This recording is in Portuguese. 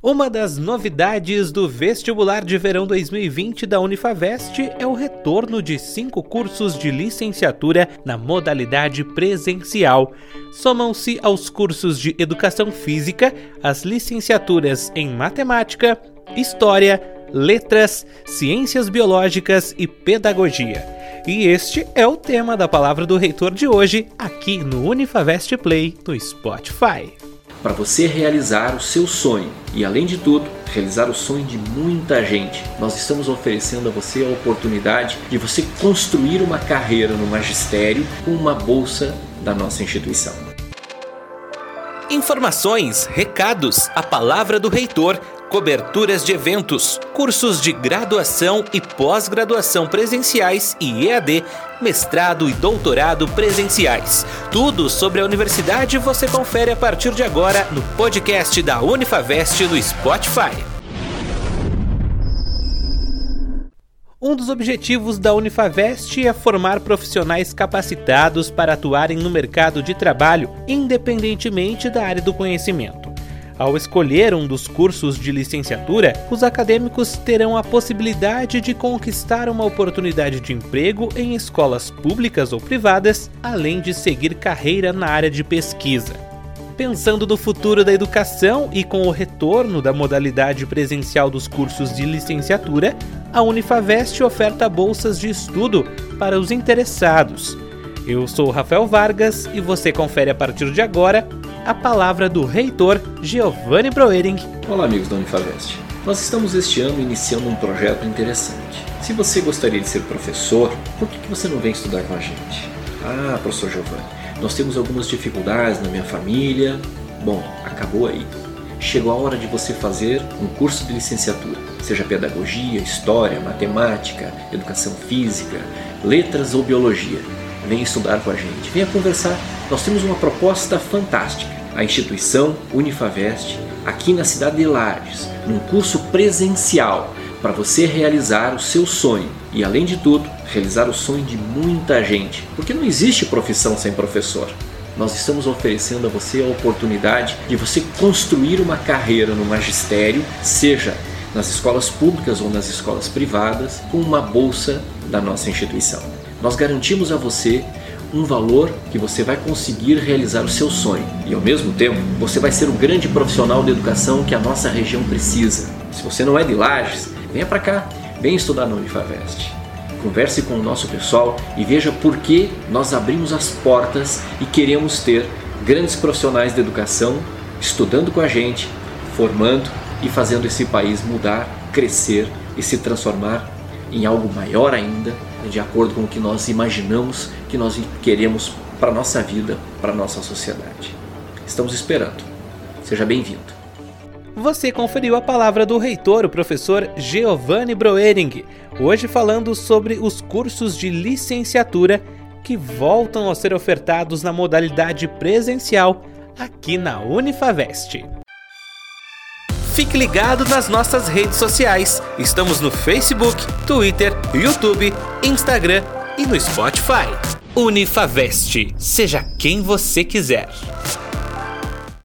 Uma das novidades do vestibular de verão 2020 da Unifavest é o retorno de cinco cursos de licenciatura na modalidade presencial. Somam-se aos cursos de Educação Física as licenciaturas em Matemática, História, Letras, Ciências Biológicas e Pedagogia. E este é o tema da palavra do reitor de hoje, aqui no Unifavest Play do Spotify para você realizar o seu sonho e, além de tudo, realizar o sonho de muita gente. Nós estamos oferecendo a você a oportunidade de você construir uma carreira no magistério com uma bolsa da nossa instituição. Informações, recados, a palavra do reitor coberturas de eventos, cursos de graduação e pós-graduação presenciais e EAD, mestrado e doutorado presenciais. Tudo sobre a universidade você confere a partir de agora no podcast da Unifavest no Spotify. Um dos objetivos da Unifavest é formar profissionais capacitados para atuarem no mercado de trabalho, independentemente da área do conhecimento. Ao escolher um dos cursos de licenciatura, os acadêmicos terão a possibilidade de conquistar uma oportunidade de emprego em escolas públicas ou privadas, além de seguir carreira na área de pesquisa. Pensando no futuro da educação e com o retorno da modalidade presencial dos cursos de licenciatura, a Unifavest oferta bolsas de estudo para os interessados. Eu sou Rafael Vargas e você confere a partir de agora a palavra do reitor Giovanni Broering. Olá, amigos da Unifavest. Nós estamos este ano iniciando um projeto interessante. Se você gostaria de ser professor, por que você não vem estudar com a gente? Ah, professor Giovanni, nós temos algumas dificuldades na minha família. Bom, acabou aí. Chegou a hora de você fazer um curso de licenciatura, seja pedagogia, história, matemática, educação física, letras ou biologia. Venha estudar com a gente, venha conversar. Nós temos uma proposta fantástica a instituição Unifavest aqui na cidade de Lages, num curso presencial para você realizar o seu sonho e, além de tudo, realizar o sonho de muita gente, porque não existe profissão sem professor. Nós estamos oferecendo a você a oportunidade de você construir uma carreira no magistério, seja nas escolas públicas ou nas escolas privadas, com uma bolsa da nossa instituição. Nós garantimos a você um valor que você vai conseguir realizar o seu sonho e ao mesmo tempo você vai ser o grande profissional de educação que a nossa região precisa. Se você não é de Lages, venha para cá, venha estudar na Unifavest. Converse com o nosso pessoal e veja por que nós abrimos as portas e queremos ter grandes profissionais de educação estudando com a gente, formando e fazendo esse país mudar, crescer e se transformar em algo maior ainda, de acordo com o que nós imaginamos que nós queremos para nossa vida, para nossa sociedade. Estamos esperando. Seja bem-vindo. Você conferiu a palavra do reitor, o professor Giovanni Broering, hoje falando sobre os cursos de licenciatura que voltam a ser ofertados na modalidade presencial aqui na Unifavest. Fique ligado nas nossas redes sociais. Estamos no Facebook, Twitter, YouTube, Instagram e no Spotify. Unifavest. Seja quem você quiser.